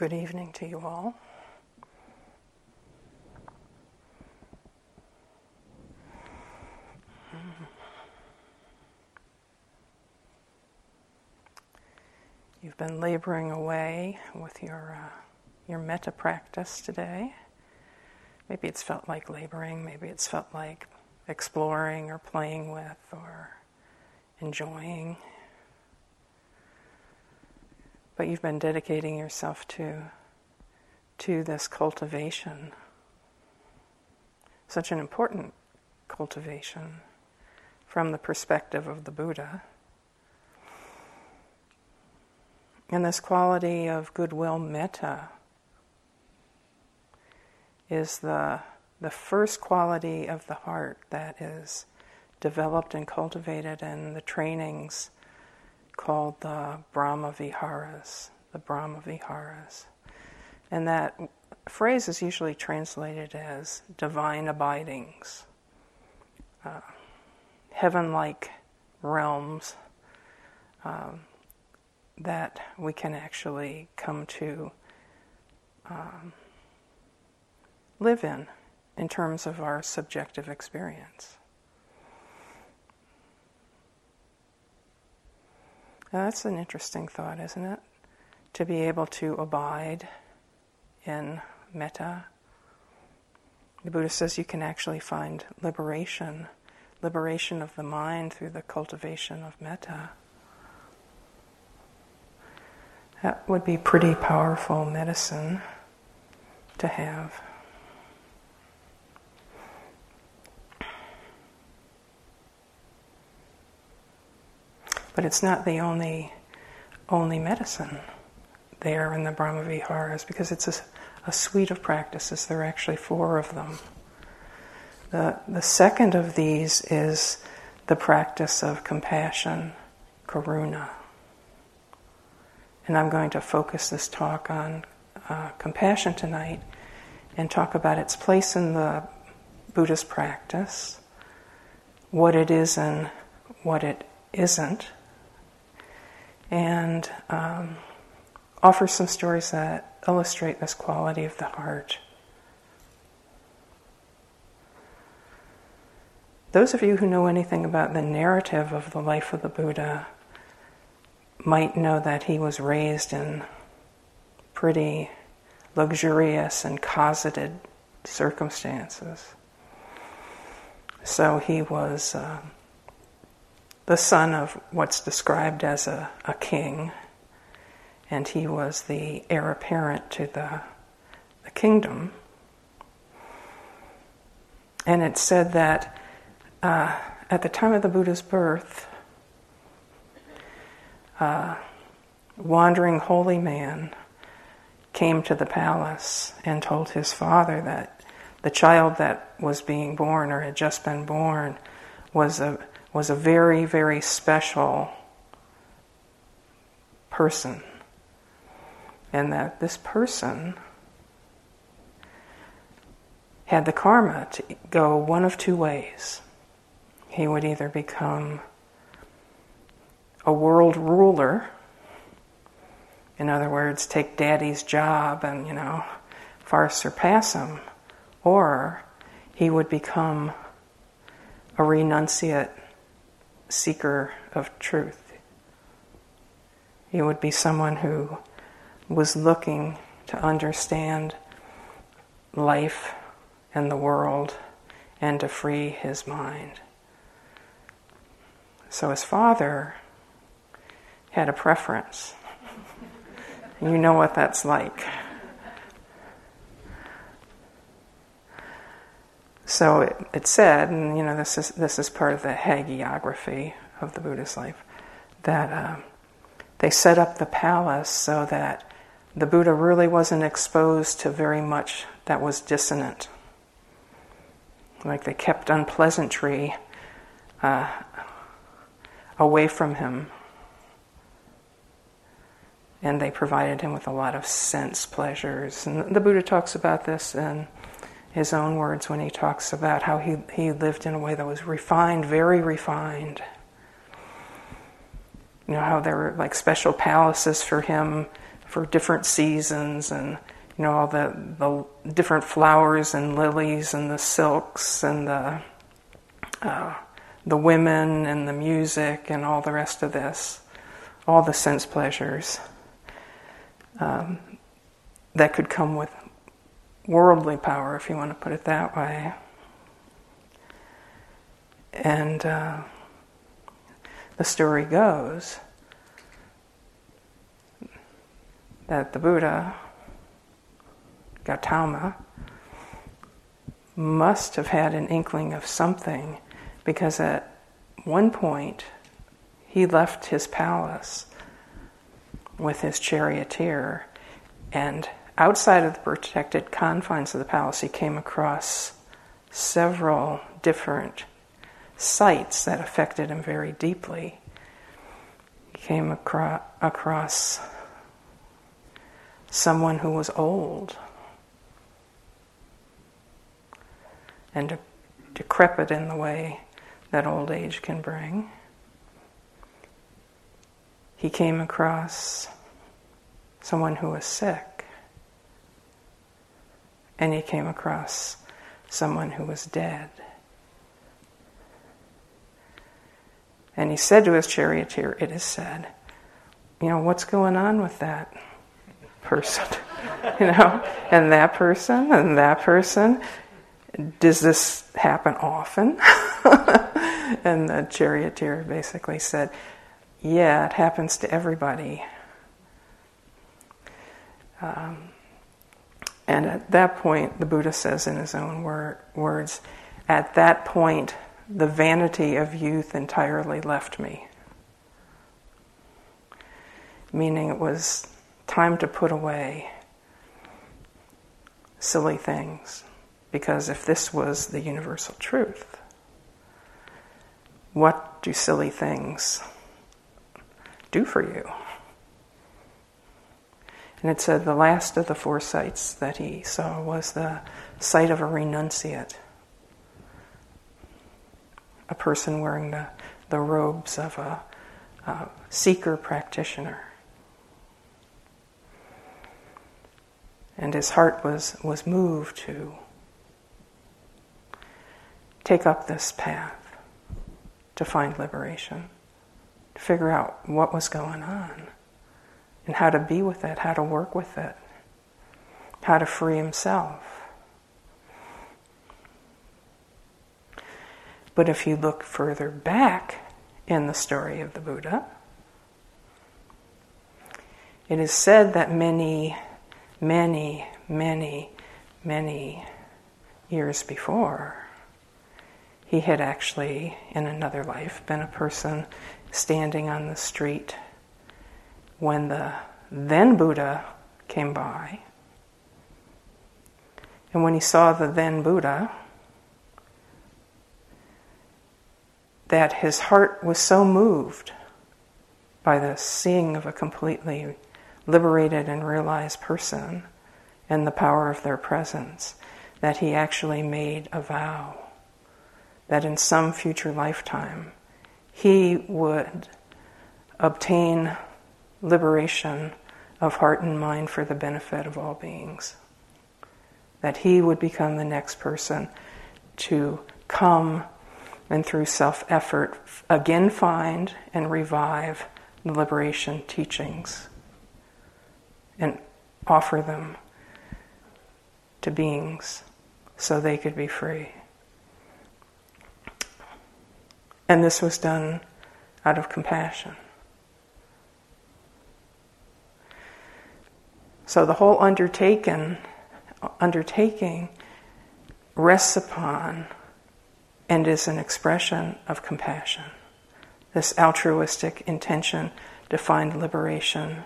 Good evening to you all. You've been laboring away with your, uh, your metta practice today. Maybe it's felt like laboring, maybe it's felt like exploring or playing with or enjoying. But you've been dedicating yourself to, to this cultivation, such an important cultivation from the perspective of the Buddha. And this quality of goodwill metta is the, the first quality of the heart that is developed and cultivated in the trainings called the Brahma Viharas, the Brahma Viharas. And that phrase is usually translated as divine abidings, uh, heaven like realms. Um, that we can actually come to um, live in, in terms of our subjective experience. Now that's an interesting thought, isn't it? To be able to abide in metta. The Buddha says you can actually find liberation, liberation of the mind through the cultivation of metta. That would be pretty powerful medicine to have. But it's not the only only medicine there in the Brahma Viharas because it's a, a suite of practices. There are actually four of them. The, the second of these is the practice of compassion, karuna. And I'm going to focus this talk on uh, compassion tonight and talk about its place in the Buddhist practice, what it is and what it isn't, and um, offer some stories that illustrate this quality of the heart. Those of you who know anything about the narrative of the life of the Buddha might know that he was raised in pretty luxurious and cosseted circumstances. So he was uh, the son of what's described as a, a king, and he was the heir apparent to the, the kingdom. And it said that uh, at the time of the Buddha's birth, uh, wandering holy man came to the palace and told his father that the child that was being born or had just been born was a was a very very special person and that this person had the karma to go one of two ways he would either become a world ruler. In other words, take daddy's job and, you know, far surpass him. Or he would become a renunciate seeker of truth. He would be someone who was looking to understand life and the world and to free his mind. So his father had a preference. you know what that's like. So it, it, said, and you know this is this is part of the hagiography of the Buddhist life, that uh, they set up the palace so that the Buddha really wasn't exposed to very much that was dissonant. Like they kept unpleasantry uh, away from him and they provided him with a lot of sense pleasures. And the Buddha talks about this in his own words when he talks about how he, he lived in a way that was refined, very refined. You know, how there were like special palaces for him for different seasons and you know all the the different flowers and lilies and the silks and the uh, the women and the music and all the rest of this, all the sense pleasures um, that could come with worldly power, if you want to put it that way. And uh, the story goes that the Buddha, Gautama, must have had an inkling of something because at one point he left his palace with his charioteer and outside of the protected confines of the palace he came across several different sights that affected him very deeply he came across, across someone who was old and decrepit in the way that old age can bring. He came across someone who was sick, and he came across someone who was dead. And he said to his charioteer, It is said, you know, what's going on with that person? you know, and that person, and that person. Does this happen often? and the charioteer basically said, Yeah, it happens to everybody. Um, and at that point, the Buddha says in his own wor- words, at that point, the vanity of youth entirely left me. Meaning it was time to put away silly things. Because if this was the universal truth, what do silly things do for you? And it said the last of the four sights that he saw was the sight of a renunciate, a person wearing the, the robes of a, a seeker practitioner. And his heart was, was moved to take up this path to find liberation, to figure out what was going on and how to be with it, how to work with it, how to free himself. But if you look further back in the story of the Buddha, it is said that many, many, many, many years before, he had actually, in another life, been a person standing on the street when the then Buddha came by. And when he saw the then Buddha, that his heart was so moved by the seeing of a completely liberated and realized person and the power of their presence that he actually made a vow that in some future lifetime he would obtain liberation of heart and mind for the benefit of all beings. That he would become the next person to come and through self effort again find and revive the liberation teachings and offer them to beings so they could be free. And this was done out of compassion. So the whole undertaken, undertaking rests upon and is an expression of compassion. This altruistic intention to find liberation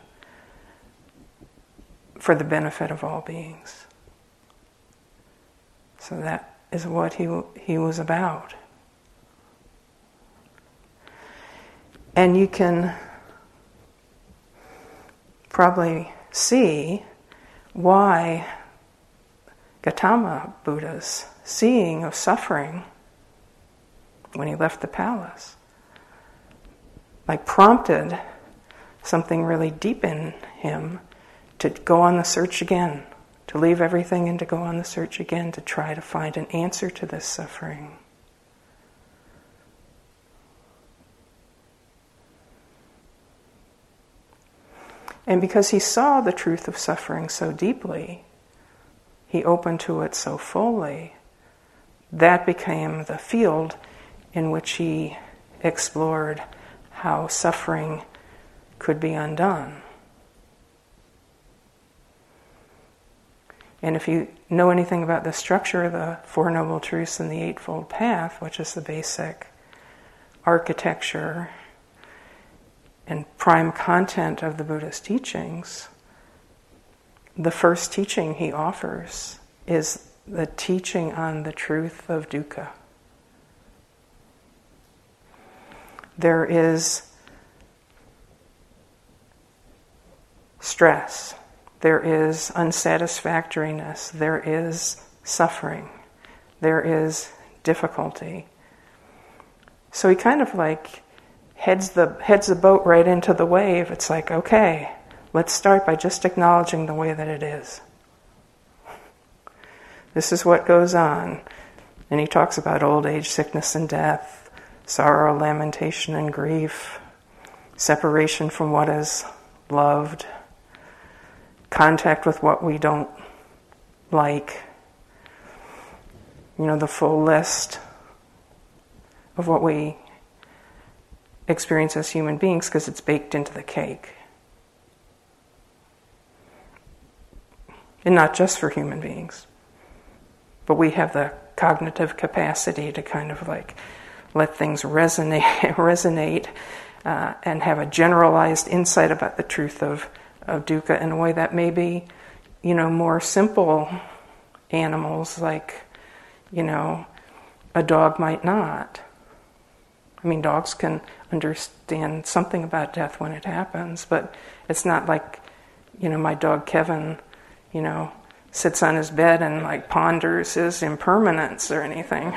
for the benefit of all beings. So that is what he, he was about. And you can probably see why Gautama Buddha's seeing of suffering when he left the palace like prompted something really deep in him to go on the search again, to leave everything and to go on the search again to try to find an answer to this suffering. And because he saw the truth of suffering so deeply, he opened to it so fully, that became the field in which he explored how suffering could be undone. And if you know anything about the structure of the Four Noble Truths and the Eightfold Path, which is the basic architecture and prime content of the Buddha's teachings, the first teaching he offers is the teaching on the truth of dukkha. There is stress, there is unsatisfactoriness, there is suffering, there is difficulty. So he kind of like heads the heads the boat right into the wave. It's like, okay, let's start by just acknowledging the way that it is. This is what goes on. And he talks about old age, sickness, and death, sorrow, lamentation, and grief, separation from what is loved, contact with what we don't like. You know, the full list of what we experience as human beings because it's baked into the cake. And not just for human beings, but we have the cognitive capacity to kind of like let things resonate, resonate uh, and have a generalized insight about the truth of, of dukkha in a way that maybe, you know, more simple animals like, you know, a dog might not. I mean, dogs can understand something about death when it happens, but it's not like, you know, my dog Kevin, you know, sits on his bed and like ponders his impermanence or anything.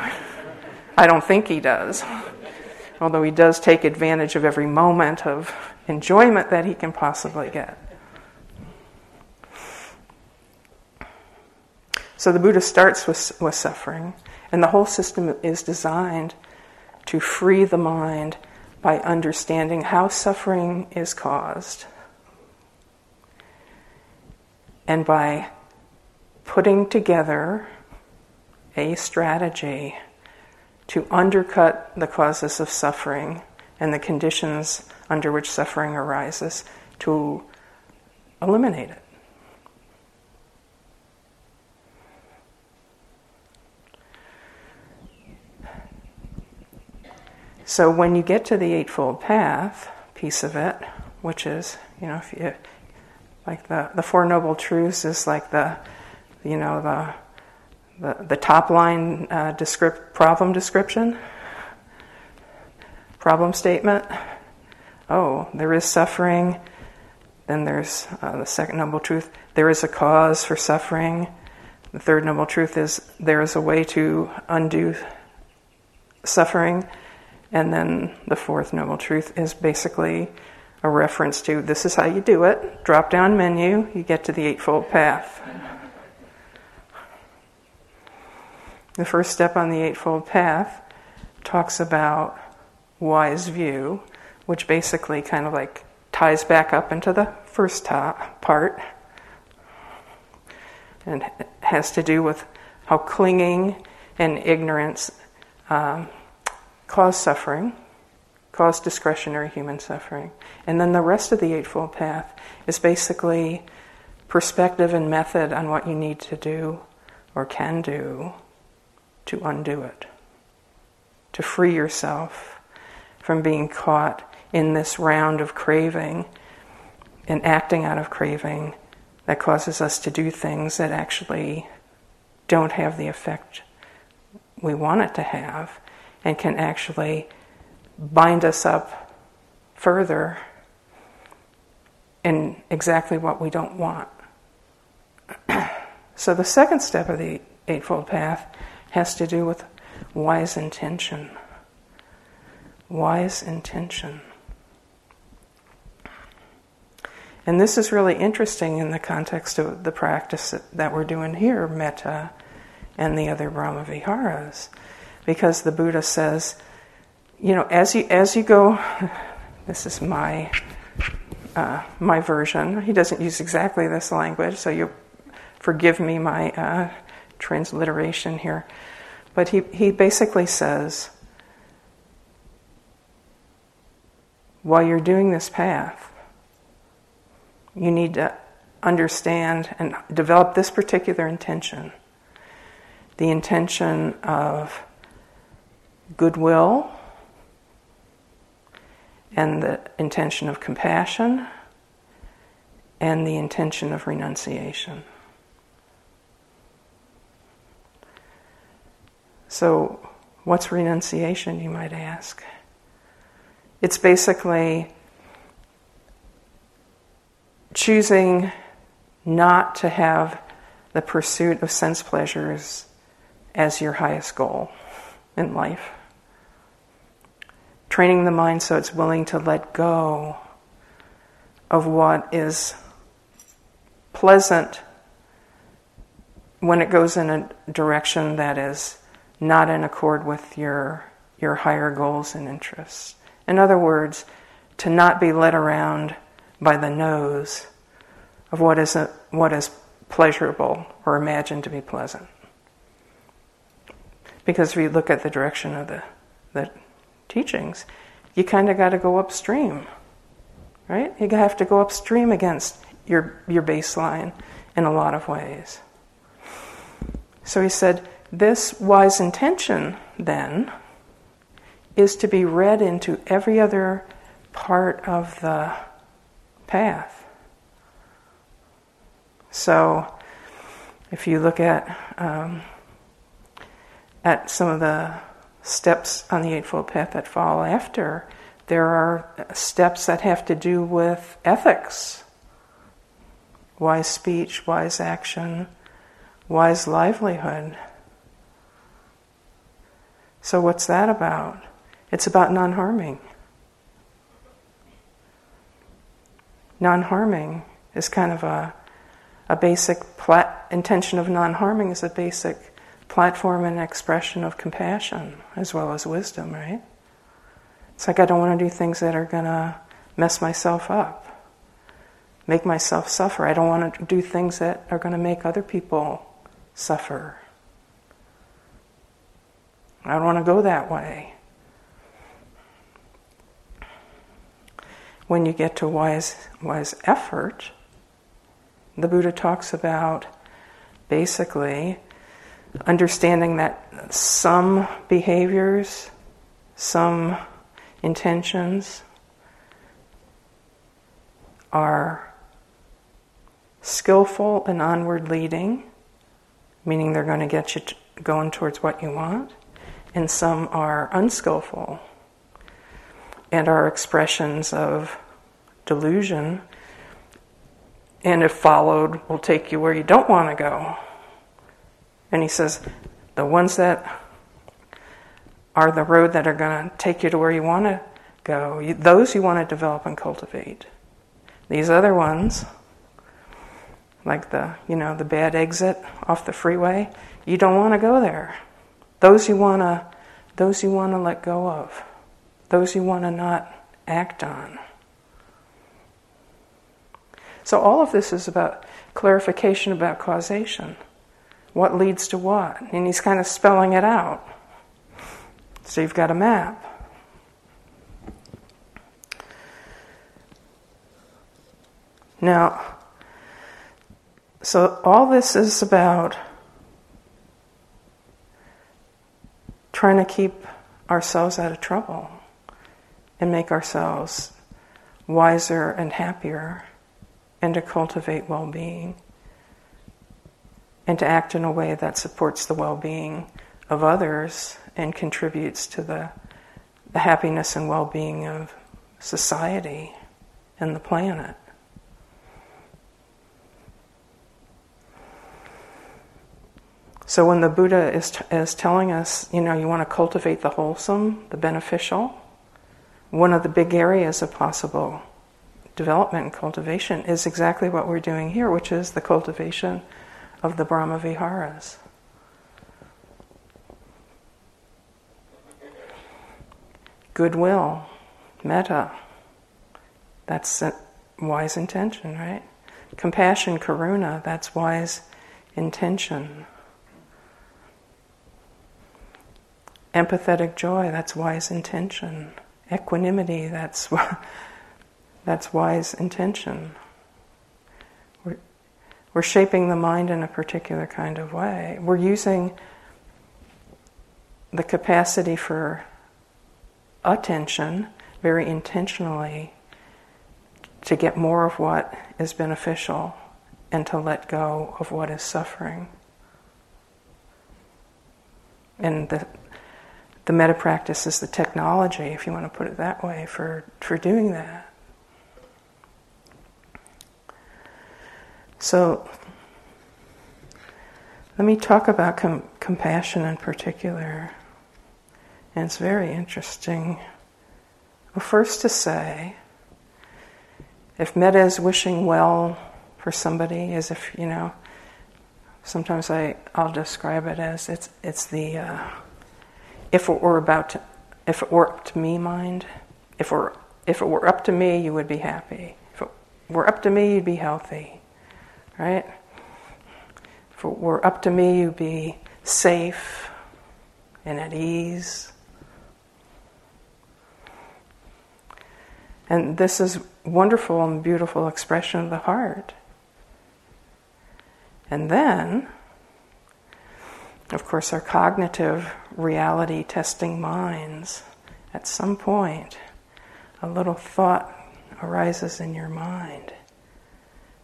I don't think he does. Although he does take advantage of every moment of enjoyment that he can possibly get. So the Buddha starts with, with suffering, and the whole system is designed to free the mind by understanding how suffering is caused and by putting together a strategy to undercut the causes of suffering and the conditions under which suffering arises to eliminate it. So when you get to the Eightfold Path piece of it, which is, you know, if you like the, the Four Noble Truths is like the, you know, the the, the top line uh, descript, problem description, problem statement. Oh, there is suffering. Then there's uh, the second noble truth. There is a cause for suffering. The third noble truth is there is a way to undo suffering. And then the fourth noble truth is basically a reference to this is how you do it. Drop down menu, you get to the Eightfold Path. The first step on the Eightfold Path talks about wise view, which basically kind of like ties back up into the first top part and has to do with how clinging and ignorance um, cause suffering, cause discretionary human suffering. And then the rest of the Eightfold Path is basically perspective and method on what you need to do or can do to undo it, to free yourself from being caught in this round of craving and acting out of craving that causes us to do things that actually don't have the effect we want it to have and can actually bind us up further in exactly what we don't want. so, the second step of the Eightfold Path has to do with wise intention. Wise intention. And this is really interesting in the context of the practice that we're doing here, metta and the other Brahma Viharas, because the Buddha says, you know, as you as you go, this is my uh, my version. He doesn't use exactly this language, so you forgive me my uh, transliteration here. But he, he basically says, while you're doing this path, you need to understand and develop this particular intention the intention of goodwill and the intention of compassion and the intention of renunciation. So, what's renunciation, you might ask? It's basically choosing not to have the pursuit of sense pleasures as your highest goal in life. Training the mind so it's willing to let go of what is pleasant when it goes in a direction that is not in accord with your, your higher goals and interests. In other words, to not be led around by the nose of what is, a, what is pleasurable or imagined to be pleasant. Because if you look at the direction of the, the teachings, you kind of got to go upstream, right? You have to go upstream against your, your baseline in a lot of ways. So he said, this wise intention, then, is to be read into every other part of the path. So, if you look at um, at some of the steps on the Eightfold Path that fall after, there are steps that have to do with ethics, wise speech, wise action, wise livelihood. So, what's that about? It's about non harming. Non harming is kind of a, a basic plat- intention of non harming is a basic platform and expression of compassion as well as wisdom, right? It's like I don't want to do things that are going to mess myself up, make myself suffer. I don't want to do things that are going to make other people suffer. I don't want to go that way. When you get to wise, wise effort, the Buddha talks about basically understanding that some behaviors, some intentions are skillful and onward leading, meaning they're going to get you going towards what you want and some are unskillful and are expressions of delusion, and if followed, will take you where you don't want to go. And he says, the ones that are the road that are going to take you to where you want to go, those you want to develop and cultivate. These other ones, like the you know the bad exit off the freeway, you don't want to go there. Those you want to those you want to let go of. Those you want to not act on. So all of this is about clarification about causation. What leads to what? And he's kind of spelling it out. So you've got a map. Now, so all this is about trying to keep ourselves out of trouble and make ourselves wiser and happier and to cultivate well being and to act in a way that supports the well being of others and contributes to the, the happiness and well being of society and the planet. So when the Buddha is, t- is telling us, you know, you want to cultivate the wholesome, the beneficial, one of the big areas of possible development and cultivation is exactly what we're doing here, which is the cultivation of the Brahma Viharas. Goodwill, metta, that's wise intention, right? Compassion, karuna, that's wise intention. Empathetic joy, that's wise intention. Equanimity, that's, that's wise intention. We're, shaping the mind in a particular kind of way. We're using the capacity for attention very intentionally to get more of what is beneficial and to let go of what is suffering. And the, the metta practice is the technology, if you want to put it that way, for, for doing that. So, let me talk about com- compassion in particular. And it's very interesting. Well, first to say, if metta is wishing well for somebody, as if you know, sometimes I I'll describe it as it's it's the uh, if it were about to, if it were up to me mind, if it were if it were up to me, you would be happy. If it were up to me, you'd be healthy, right? If it were up to me, you'd be safe and at ease. And this is wonderful and beautiful expression of the heart. And then, of course, our cognitive reality testing minds, at some point, a little thought arises in your mind.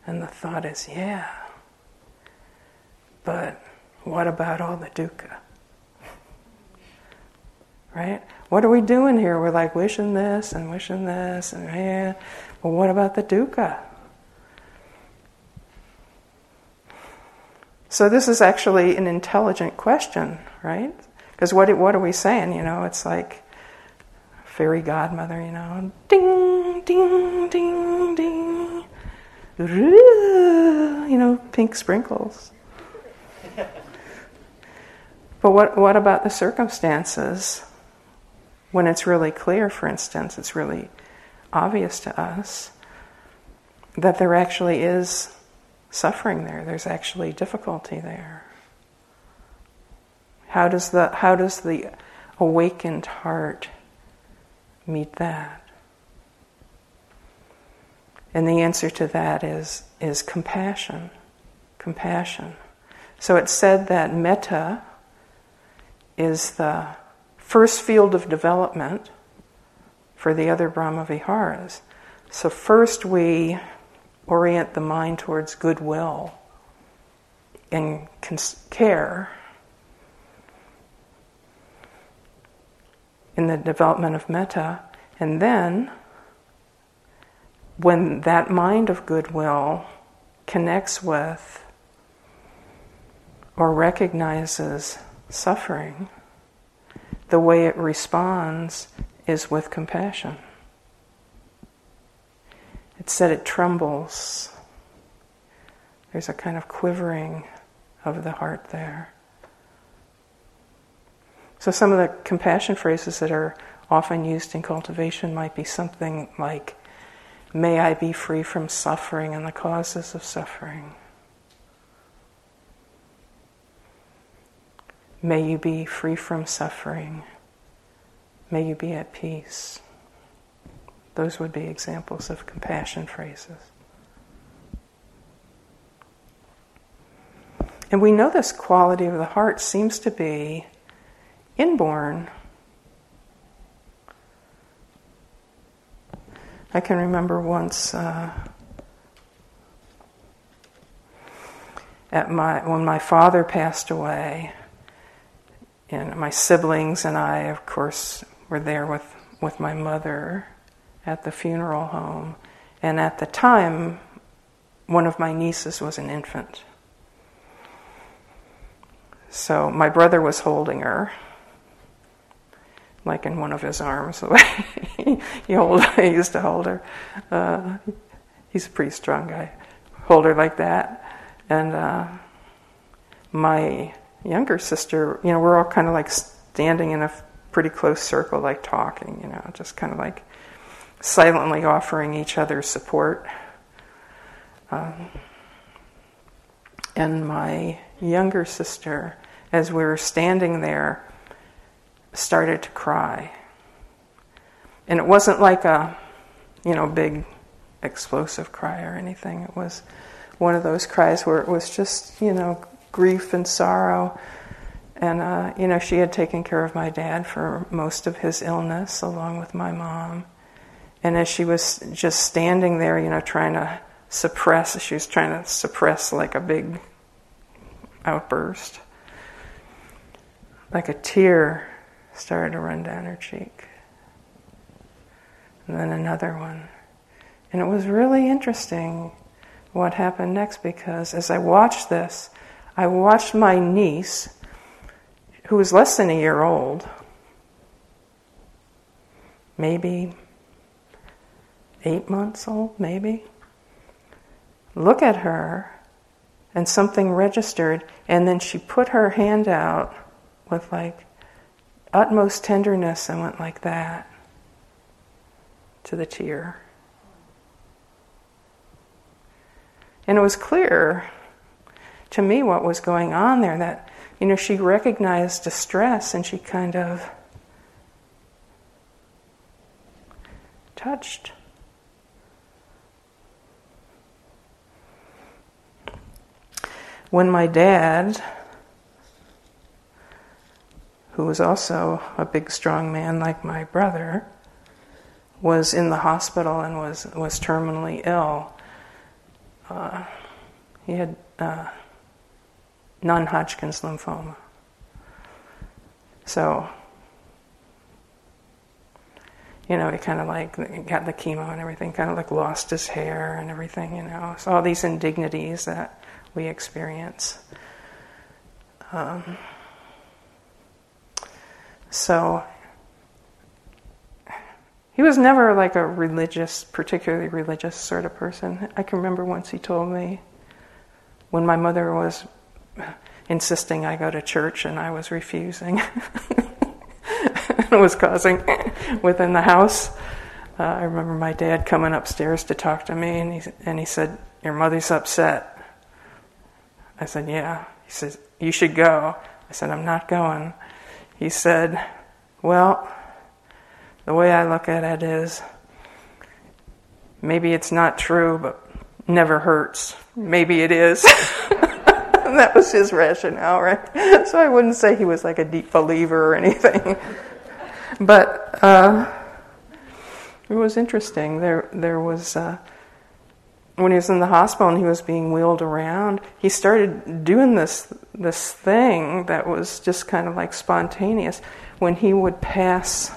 And the thought is, yeah, but what about all the dukkha? right? What are we doing here? We're like wishing this and wishing this, and yeah. but what about the dukkha? So this is actually an intelligent question, right? Because what what are we saying? You know, it's like fairy godmother. You know, ding, ding, ding, ding. You know, pink sprinkles. But what, what about the circumstances when it's really clear, for instance, it's really obvious to us that there actually is suffering there, there's actually difficulty there. How does the, how does the awakened heart meet that? And the answer to that is, is compassion. Compassion. So it's said that metta is the first field of development for the other Brahma Viharas. So, first we orient the mind towards goodwill and care in the development of metta, and then when that mind of goodwill connects with or recognizes suffering, the way it responds is with compassion. It said it trembles. There's a kind of quivering of the heart there. So, some of the compassion phrases that are often used in cultivation might be something like, May I be free from suffering and the causes of suffering. May you be free from suffering. May you be at peace. Those would be examples of compassion phrases. And we know this quality of the heart seems to be inborn. I can remember once uh, at my when my father passed away and my siblings and I, of course, were there with, with my mother at the funeral home. And at the time, one of my nieces was an infant. So my brother was holding her. Like in one of his arms, the way he, hold, he used to hold her. Uh, he's a pretty strong guy. Hold her like that. And uh, my younger sister, you know, we're all kind of like standing in a pretty close circle, like talking, you know, just kind of like silently offering each other support. Um, and my younger sister, as we were standing there, started to cry. And it wasn't like a, you know, big explosive cry or anything. It was one of those cries where it was just, you know, grief and sorrow. And, uh, you know, she had taken care of my dad for most of his illness, along with my mom. And as she was just standing there, you know, trying to suppress, she was trying to suppress like a big outburst. Like a tear started to run down her cheek. And then another one. And it was really interesting what happened next because as I watched this, I watched my niece, who was less than a year old, maybe eight months old, maybe, look at her and something registered, and then she put her hand out with like utmost tenderness and went like that to the tear. And it was clear to me what was going on there that, you know, she recognized distress and she kind of touched. When my dad, who was also a big, strong man like my brother, was in the hospital and was, was terminally ill. Uh, he had uh, non Hodgkin's lymphoma. So, you know, he kind of like got the chemo and everything, kind of like lost his hair and everything, you know. So, all these indignities that we experience. Um, so he was never like a religious, particularly religious sort of person. I can remember once he told me when my mother was insisting I go to church and I was refusing. it was causing within the house. Uh, I remember my dad coming upstairs to talk to me, and he and he said, "Your mother's upset." I said, Yeah. He says, You should go. I said, I'm not going. He said, Well, the way I look at it is maybe it's not true, but never hurts. Maybe it is. that was his rationale, right? So I wouldn't say he was like a deep believer or anything. but uh, it was interesting. There, there was. Uh, when he was in the hospital and he was being wheeled around, he started doing this this thing that was just kind of like spontaneous. When he would pass,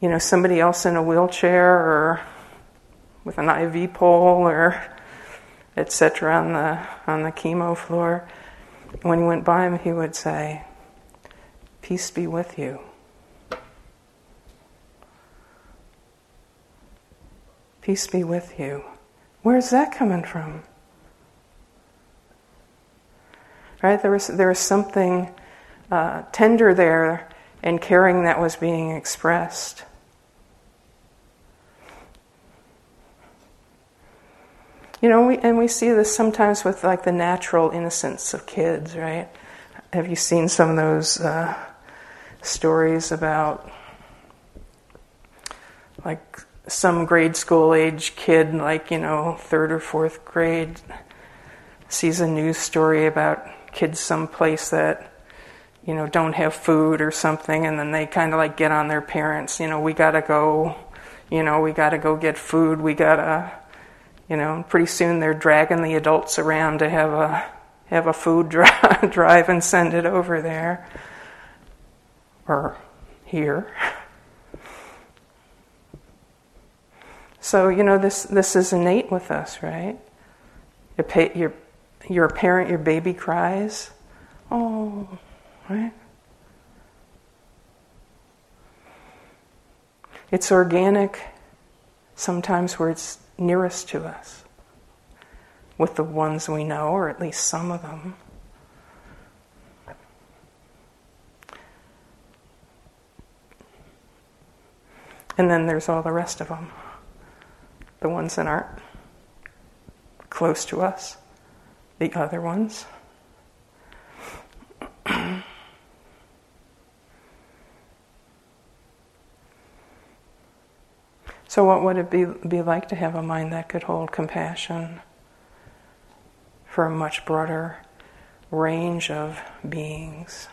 you know, somebody else in a wheelchair or with an IV pole or etc. on the on the chemo floor, when he went by him, he would say, "Peace be with you." Peace be with you. Where's that coming from? Right? There was, there was something uh, tender there and caring that was being expressed. You know, we, and we see this sometimes with like the natural innocence of kids, right? Have you seen some of those uh, stories about like some grade school age kid, like, you know, third or fourth grade, sees a news story about kids someplace that, you know, don't have food or something, and then they kind of like get on their parents, you know, we gotta go, you know, we gotta go get food, we gotta, you know, pretty soon they're dragging the adults around to have a have a food drive and send it over there or here. So, you know, this, this is innate with us, right? You're, you're, you're parent, your baby cries. Oh, right? It's organic sometimes where it's nearest to us, with the ones we know, or at least some of them. And then there's all the rest of them, the ones that aren't close to us, the other ones. so, what would it be, be like to have a mind that could hold compassion for a much broader range of beings?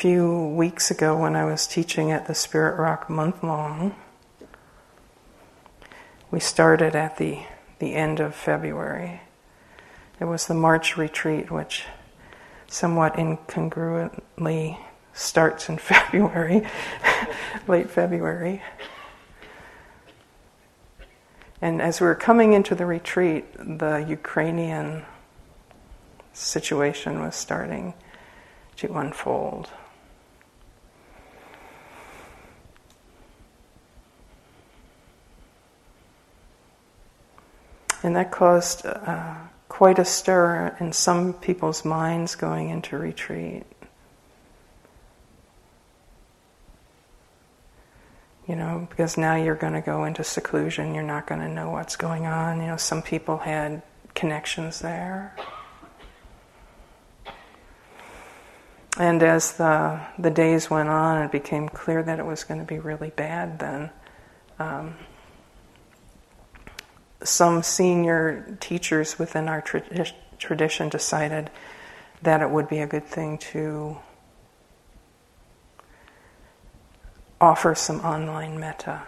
Few weeks ago when I was teaching at the Spirit Rock month long. We started at the, the end of February. It was the March retreat, which somewhat incongruently starts in February, late February. And as we were coming into the retreat, the Ukrainian situation was starting to unfold. And that caused uh, quite a stir in some people's minds going into retreat. You know, because now you're going to go into seclusion, you're not going to know what's going on. You know, some people had connections there. And as the, the days went on, it became clear that it was going to be really bad then. Um, some senior teachers within our tradi- tradition decided that it would be a good thing to offer some online metta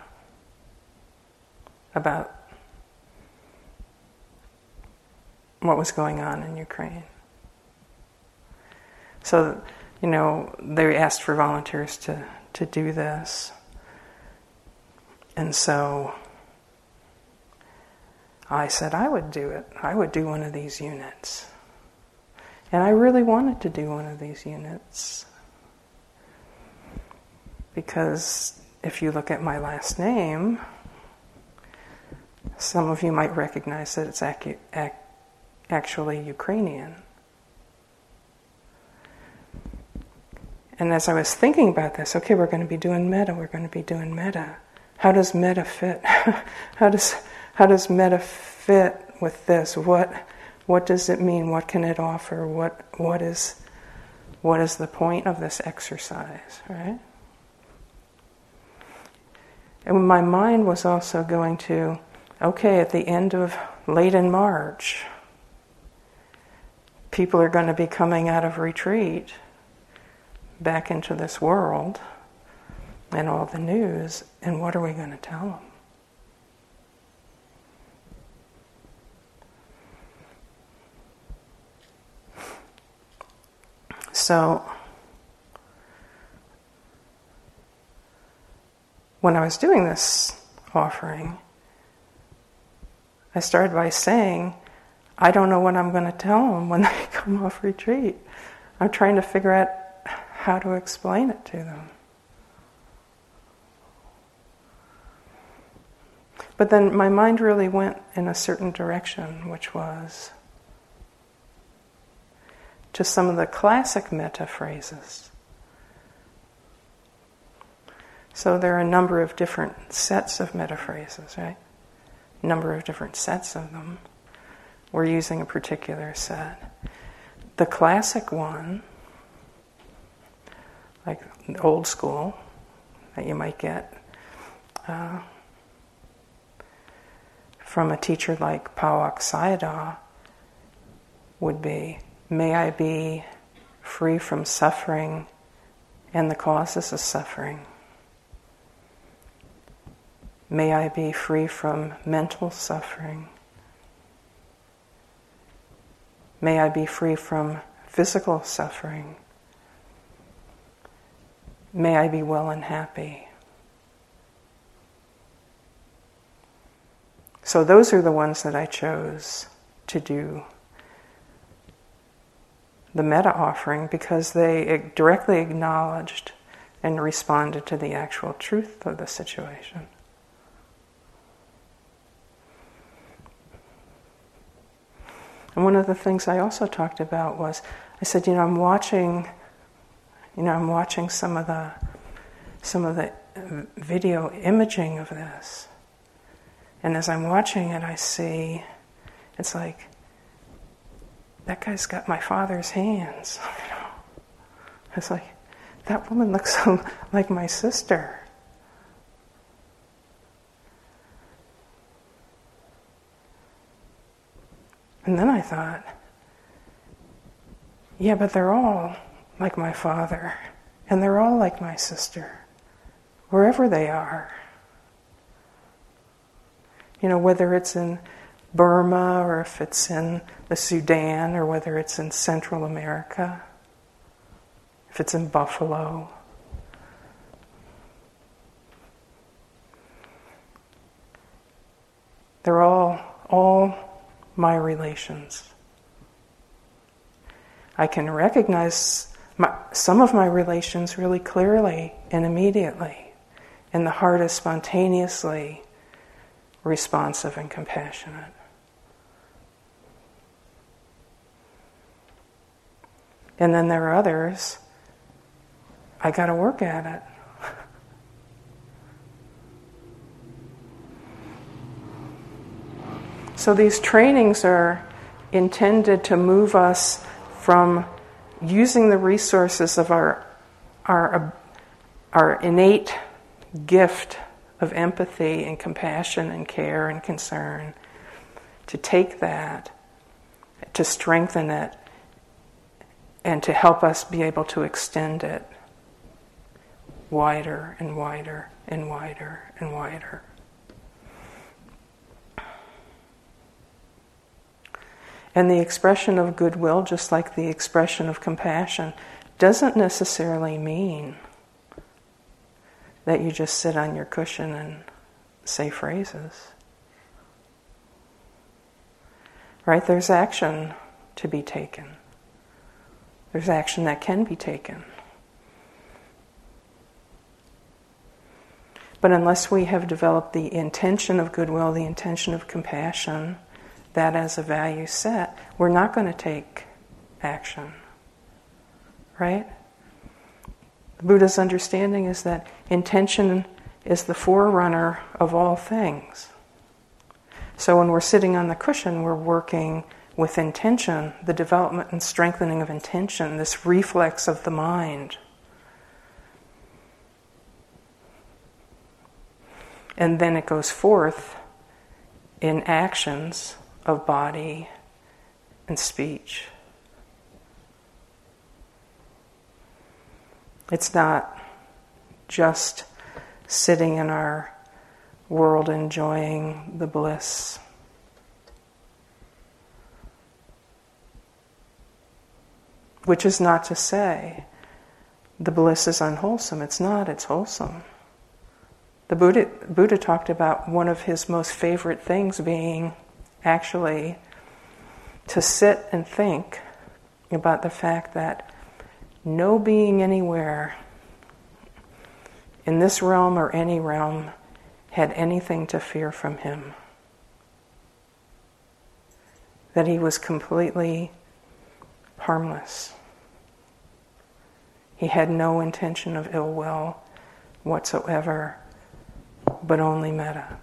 about what was going on in Ukraine. So, you know, they asked for volunteers to, to do this. And so I said I would do it. I would do one of these units. And I really wanted to do one of these units. Because if you look at my last name, some of you might recognize that it's acu- ac- actually Ukrainian. And as I was thinking about this, okay, we're going to be doing metta, we're going to be doing metta. How does metta fit? how does how does metta fit with this? What what does it mean? What can it offer? What what is what is the point of this exercise, right? And my mind was also going to, okay, at the end of late in March, people are going to be coming out of retreat back into this world and all the news, and what are we going to tell them? So, when I was doing this offering, I started by saying, I don't know what I'm going to tell them when they come off retreat. I'm trying to figure out how to explain it to them. But then my mind really went in a certain direction, which was to some of the classic metta phrases. So there are a number of different sets of metta phrases, right? Number of different sets of them. We're using a particular set. The classic one like old school that you might get uh, from a teacher like Pa-Auk Sayadaw would be May I be free from suffering and the causes of suffering. May I be free from mental suffering. May I be free from physical suffering. May I be well and happy. So, those are the ones that I chose to do the metta offering because they directly acknowledged and responded to the actual truth of the situation. And one of the things I also talked about was I said, you know, I'm watching, you know, I'm watching some of the some of the video imaging of this. And as I'm watching it, I see it's like that guy's got my father's hands. You know, it's like that woman looks so like my sister. And then I thought, yeah, but they're all like my father, and they're all like my sister, wherever they are. You know, whether it's in Burma or if it's in the Sudan or whether it's in Central America, if it's in Buffalo. They're all all my relations. I can recognize my, some of my relations really clearly and immediately, and the heart is spontaneously responsive and compassionate. And then there are others, I got to work at it. So these trainings are intended to move us from using the resources of our, our, our innate gift of empathy and compassion and care and concern, to take that, to strengthen it, and to help us be able to extend it wider and wider and wider and wider. And the expression of goodwill, just like the expression of compassion, doesn't necessarily mean that you just sit on your cushion and say phrases. Right? There's action to be taken. There's action that can be taken. But unless we have developed the intention of goodwill, the intention of compassion, that as a value set, we're not going to take action. Right? The Buddha's understanding is that intention is the forerunner of all things. So when we're sitting on the cushion, we're working with intention, the development and strengthening of intention, this reflex of the mind. And then it goes forth in actions of body and speech. It's not just sitting in our world enjoying the bliss. Which is not to say the bliss is unwholesome. It's not, it's wholesome. The Buddha, Buddha talked about one of his most favorite things being actually to sit and think about the fact that no being anywhere in this realm or any realm had anything to fear from him. That he was completely harmless. He had no intention of ill will whatsoever, but only metta.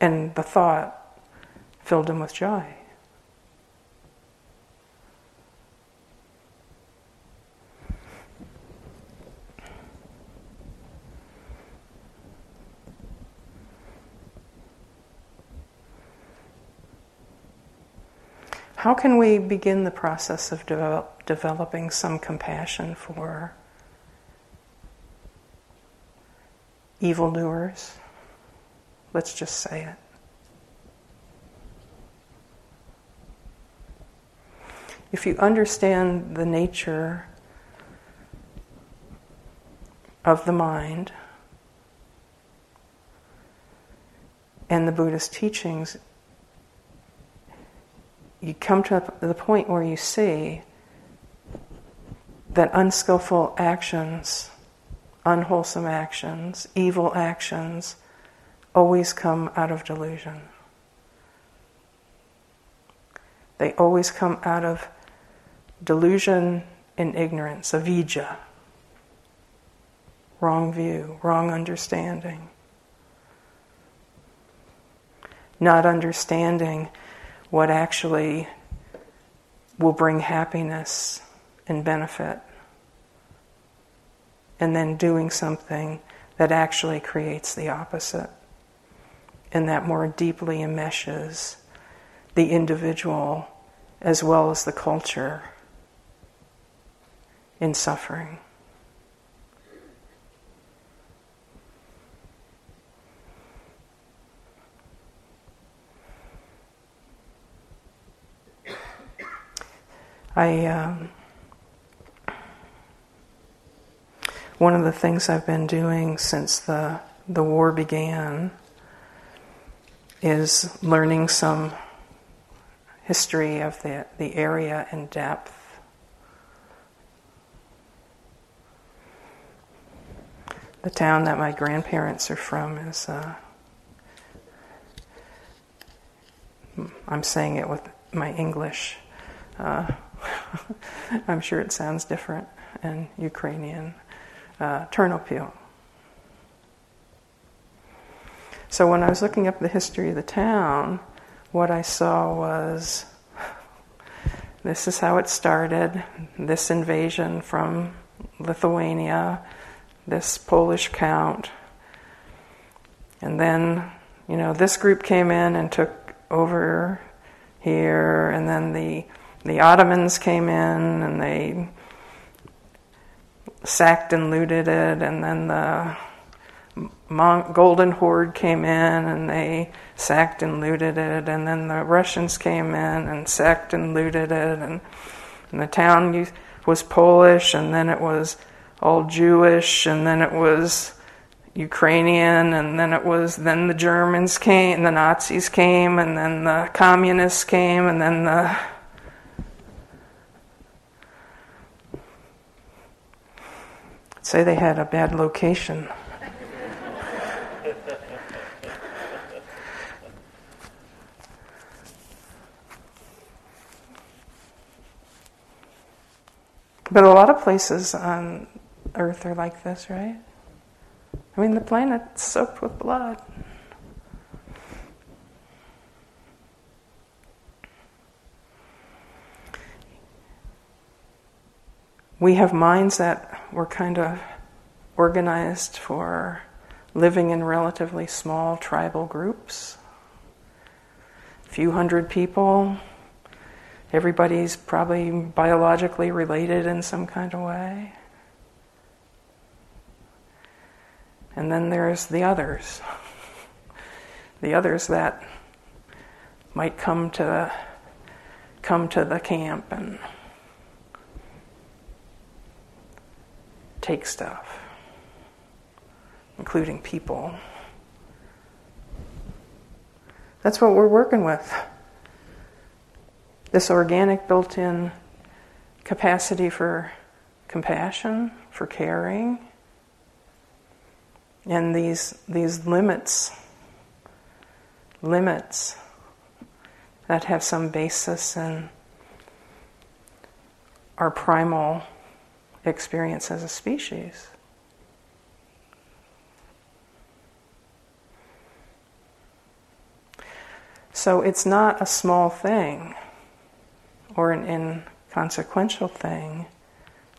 And the thought filled him with joy. How can we begin the process of develop, developing some compassion for evildoers? Let's just say it. if you understand the nature of the mind and the Buddhist teachings, you come to the point where you see that unskillful actions, unwholesome actions, evil actions always come out of delusion. They always come out of delusion and ignorance, avidya, wrong view, wrong understanding. Not understanding what actually will bring happiness and benefit, and then doing something that actually creates the opposite and that more deeply enmeshes the individual as well as the culture in suffering. I um, one of the things I've been doing since the the war began is learning some history of the, the area in depth. The town that my grandparents are from is, uh, I'm saying it with my English. Uh, I'm sure it sounds different in Ukrainian. Uh, Ternopil. So when I was looking up the history of the town, what I saw was this is how it started this invasion from Lithuania, this Polish count. And then, you know, this group came in and took over here, and then the the Ottomans came in and they sacked and looted it, and then the Golden Horde came in and they sacked and looted it, and then the Russians came in and sacked and looted it, and, and the town was Polish, and then it was all Jewish, and then it was Ukrainian, and then it was then the Germans came, the Nazis came, and then the communists came, and then the say they had a bad location. But a lot of places on Earth are like this, right? I mean, the planet's soaked with blood. We have minds that were kind of organized for living in relatively small tribal groups, a few hundred people, Everybody's probably biologically related in some kind of way. And then there's the others. the others that might come to come to the camp and take stuff, including people. That's what we're working with this organic built in capacity for compassion, for caring, and these, these limits, limits that have some basis in our primal experience as a species. So it's not a small thing or an inconsequential thing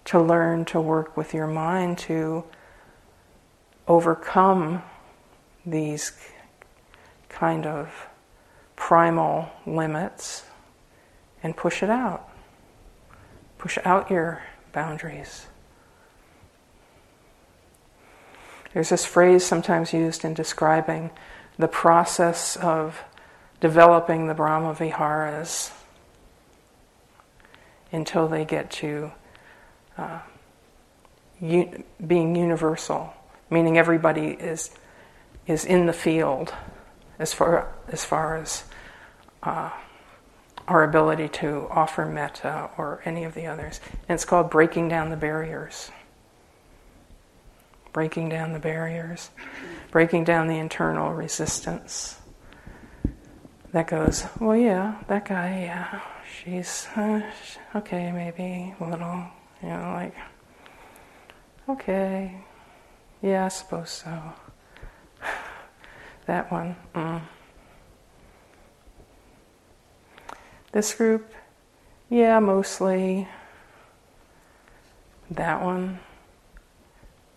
to learn to work with your mind to overcome these kind of primal limits and push it out. Push out your boundaries. There's this phrase sometimes used in describing the process of developing the Brahma Viharas until they get to uh, u- being universal, meaning everybody is is in the field as far as far as uh, our ability to offer metta or any of the others. And it's called breaking down the barriers. Breaking down the barriers, breaking down the internal resistance. That goes, well, yeah, that guy, yeah, she's uh, okay, maybe a little, you know, like, okay, yeah, I suppose so. that one, mm. This group, yeah, mostly. That one,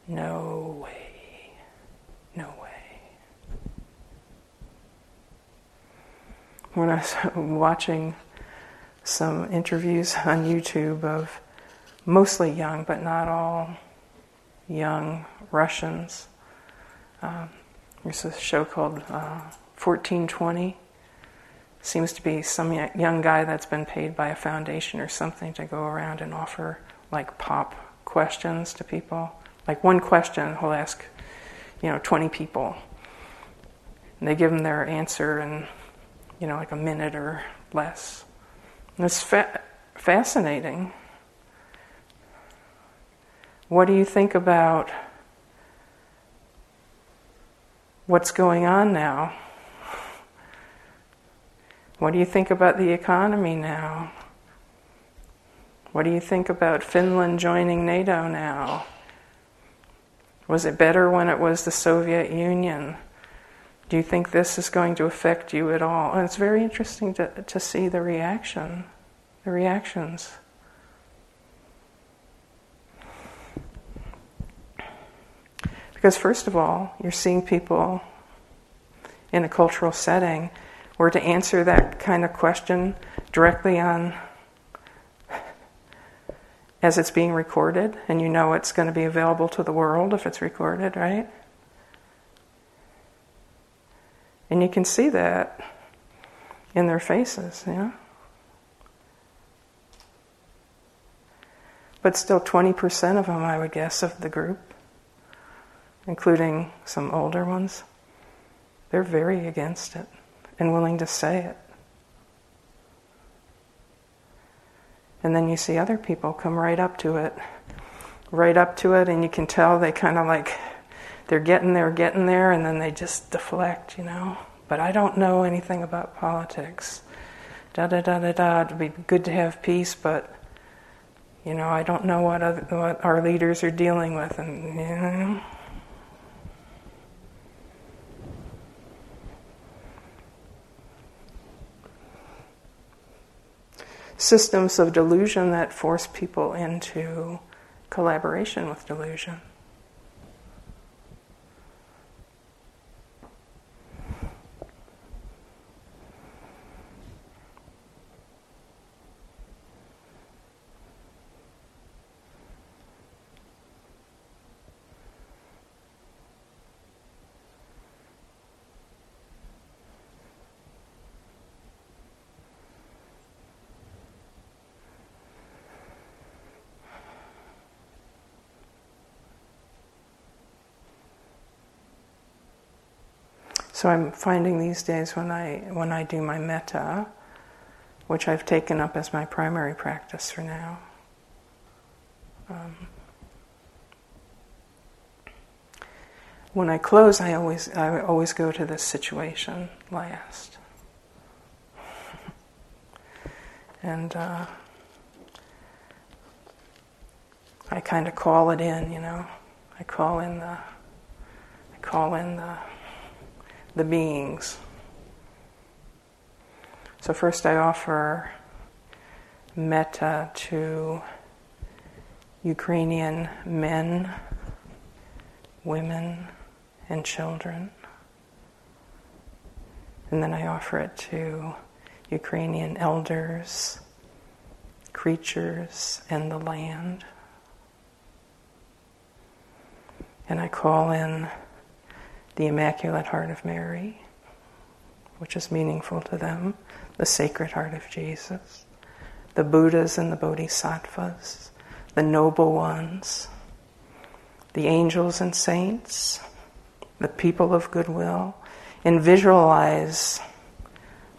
no way. No way. When I was watching some interviews on YouTube of mostly young, but not all young Russians, um, there's a show called uh, 1420 seems to be some young guy that's been paid by a foundation or something to go around and offer like pop questions to people. Like one question, he'll ask, you know, 20 people. And they give him their answer in, you know, like a minute or less. And it's fa- fascinating. What do you think about what's going on now? What do you think about the economy now? What do you think about Finland joining NATO now? Was it better when it was the Soviet Union? Do you think this is going to affect you at all? And it's very interesting to, to see the reaction, the reactions. Because, first of all, you're seeing people in a cultural setting were to answer that kind of question directly on as it's being recorded, and you know it's going to be available to the world if it's recorded, right? And you can see that in their faces, you know? But still, 20% of them, I would guess, of the group, including some older ones, they're very against it and willing to say it. And then you see other people come right up to it, right up to it, and you can tell they kind of like, they're getting there, getting there, and then they just deflect, you know. But I don't know anything about politics. Da da da da da. It'd be good to have peace, but you know, I don't know what other, what our leaders are dealing with, and you know. Systems of delusion that force people into collaboration with delusion. So I'm finding these days when I when I do my metta, which I've taken up as my primary practice for now. Um, when I close, I always I always go to this situation last, and uh, I kind of call it in. You know, I call in the I call in the the beings. So, first, I offer metta to Ukrainian men, women, and children. And then I offer it to Ukrainian elders, creatures, and the land. And I call in the Immaculate Heart of Mary, which is meaningful to them, the Sacred Heart of Jesus, the Buddhas and the Bodhisattvas, the noble ones, the angels and saints, the people of goodwill, and visualize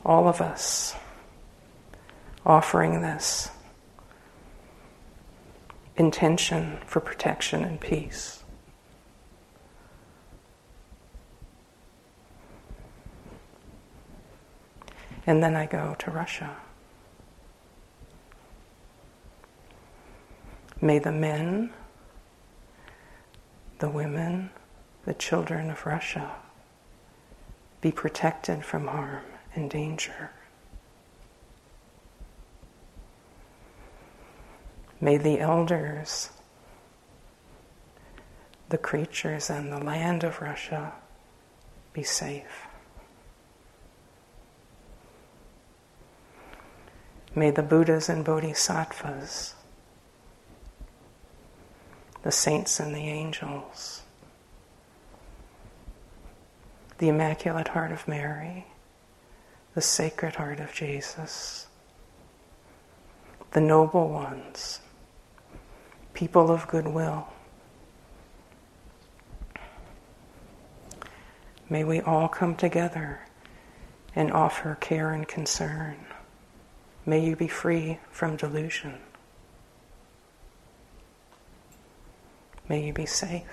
all of us offering this intention for protection and peace. And then I go to Russia. May the men, the women, the children of Russia be protected from harm and danger. May the elders, the creatures, and the land of Russia be safe. May the Buddhas and Bodhisattvas, the saints and the angels, the Immaculate Heart of Mary, the Sacred Heart of Jesus, the noble ones, people of goodwill. May we all come together and offer care and concern. May you be free from delusion. May you be safe.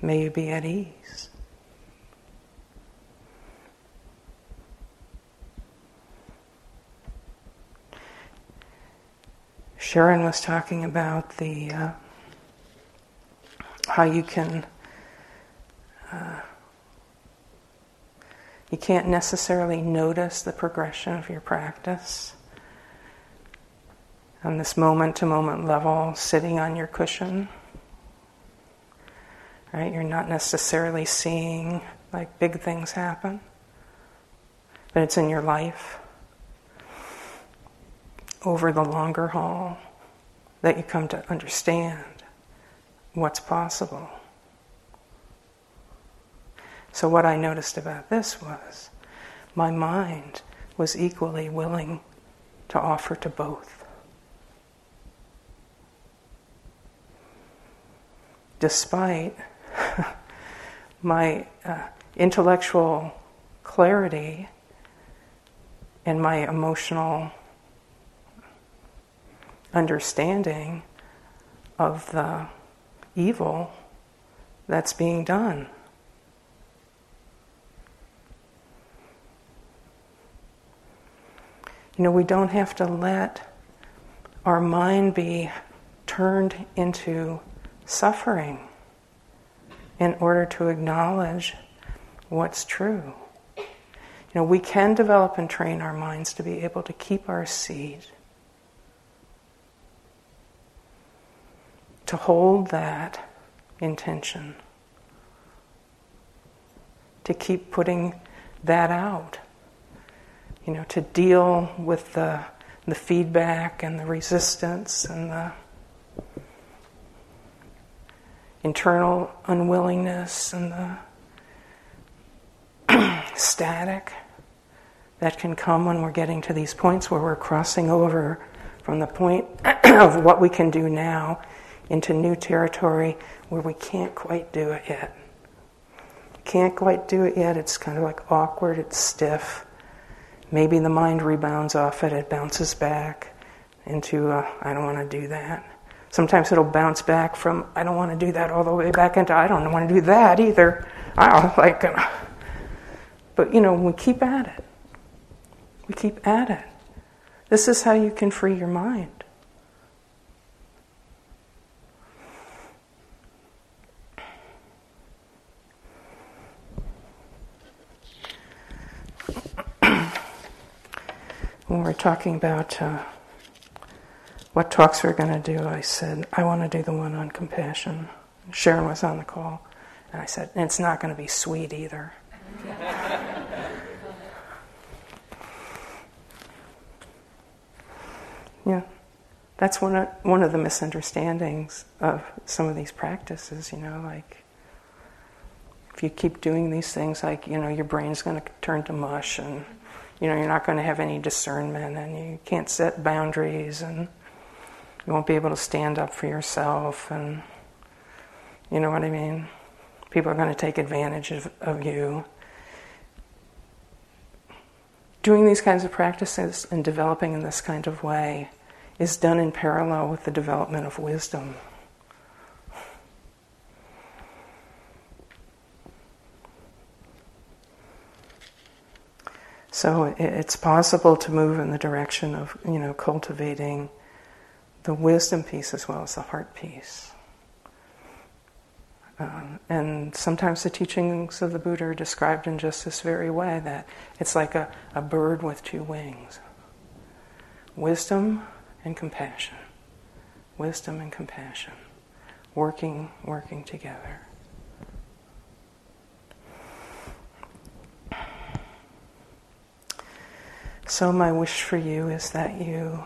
May you be at ease. Sharon was talking about the uh, how you can uh, you can't necessarily notice the progression of your practice on this moment to moment level, sitting on your cushion. Right? You're not necessarily seeing like big things happen, but it's in your life over the longer haul that you come to understand what's possible. So, what I noticed about this was my mind was equally willing to offer to both. Despite my uh, intellectual clarity and my emotional understanding of the evil that's being done. You know, we don't have to let our mind be turned into suffering in order to acknowledge what's true. You know, we can develop and train our minds to be able to keep our seed to hold that intention, to keep putting that out, you know, to deal with the, the feedback and the resistance and the internal unwillingness and the static that can come when we're getting to these points where we're crossing over from the point of what we can do now into new territory where we can't quite do it yet. Can't quite do it yet. It's kind of like awkward, it's stiff. Maybe the mind rebounds off it, it bounces back into, uh, I don't want to do that. Sometimes it'll bounce back from, I don't want to do that, all the way back into, I don't want to do that either. I don't like it. But, you know, we keep at it. We keep at it. This is how you can free your mind. When we are talking about uh, what talks we are going to do, I said, I want to do the one on compassion. Sharon was on the call, and I said, it's not going to be sweet either. yeah, that's one of, one of the misunderstandings of some of these practices, you know, like if you keep doing these things, like, you know, your brain's going to turn to mush and you know, you're not going to have any discernment and you can't set boundaries and you won't be able to stand up for yourself and you know what I mean? People are going to take advantage of, of you. Doing these kinds of practices and developing in this kind of way is done in parallel with the development of wisdom. So it's possible to move in the direction of, you know, cultivating the wisdom piece as well as the heart piece. Um, and sometimes the teachings of the Buddha are described in just this very way that it's like a, a bird with two wings wisdom and compassion. Wisdom and compassion working, working together. So, my wish for you is that you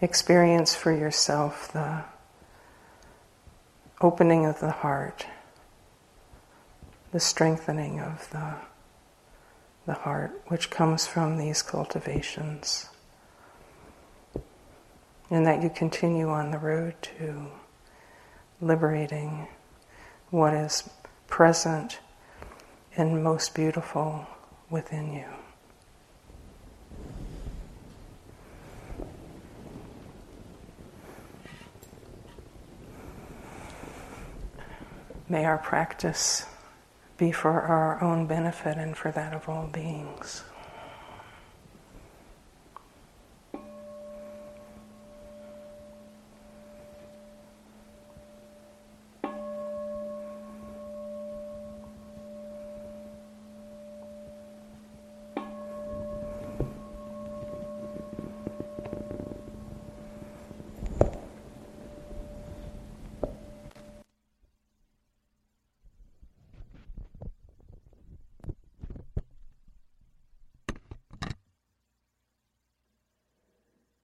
experience for yourself the opening of the heart, the strengthening of the, the heart, which comes from these cultivations. And that you continue on the road to liberating what is present and most beautiful within you. May our practice be for our own benefit and for that of all beings.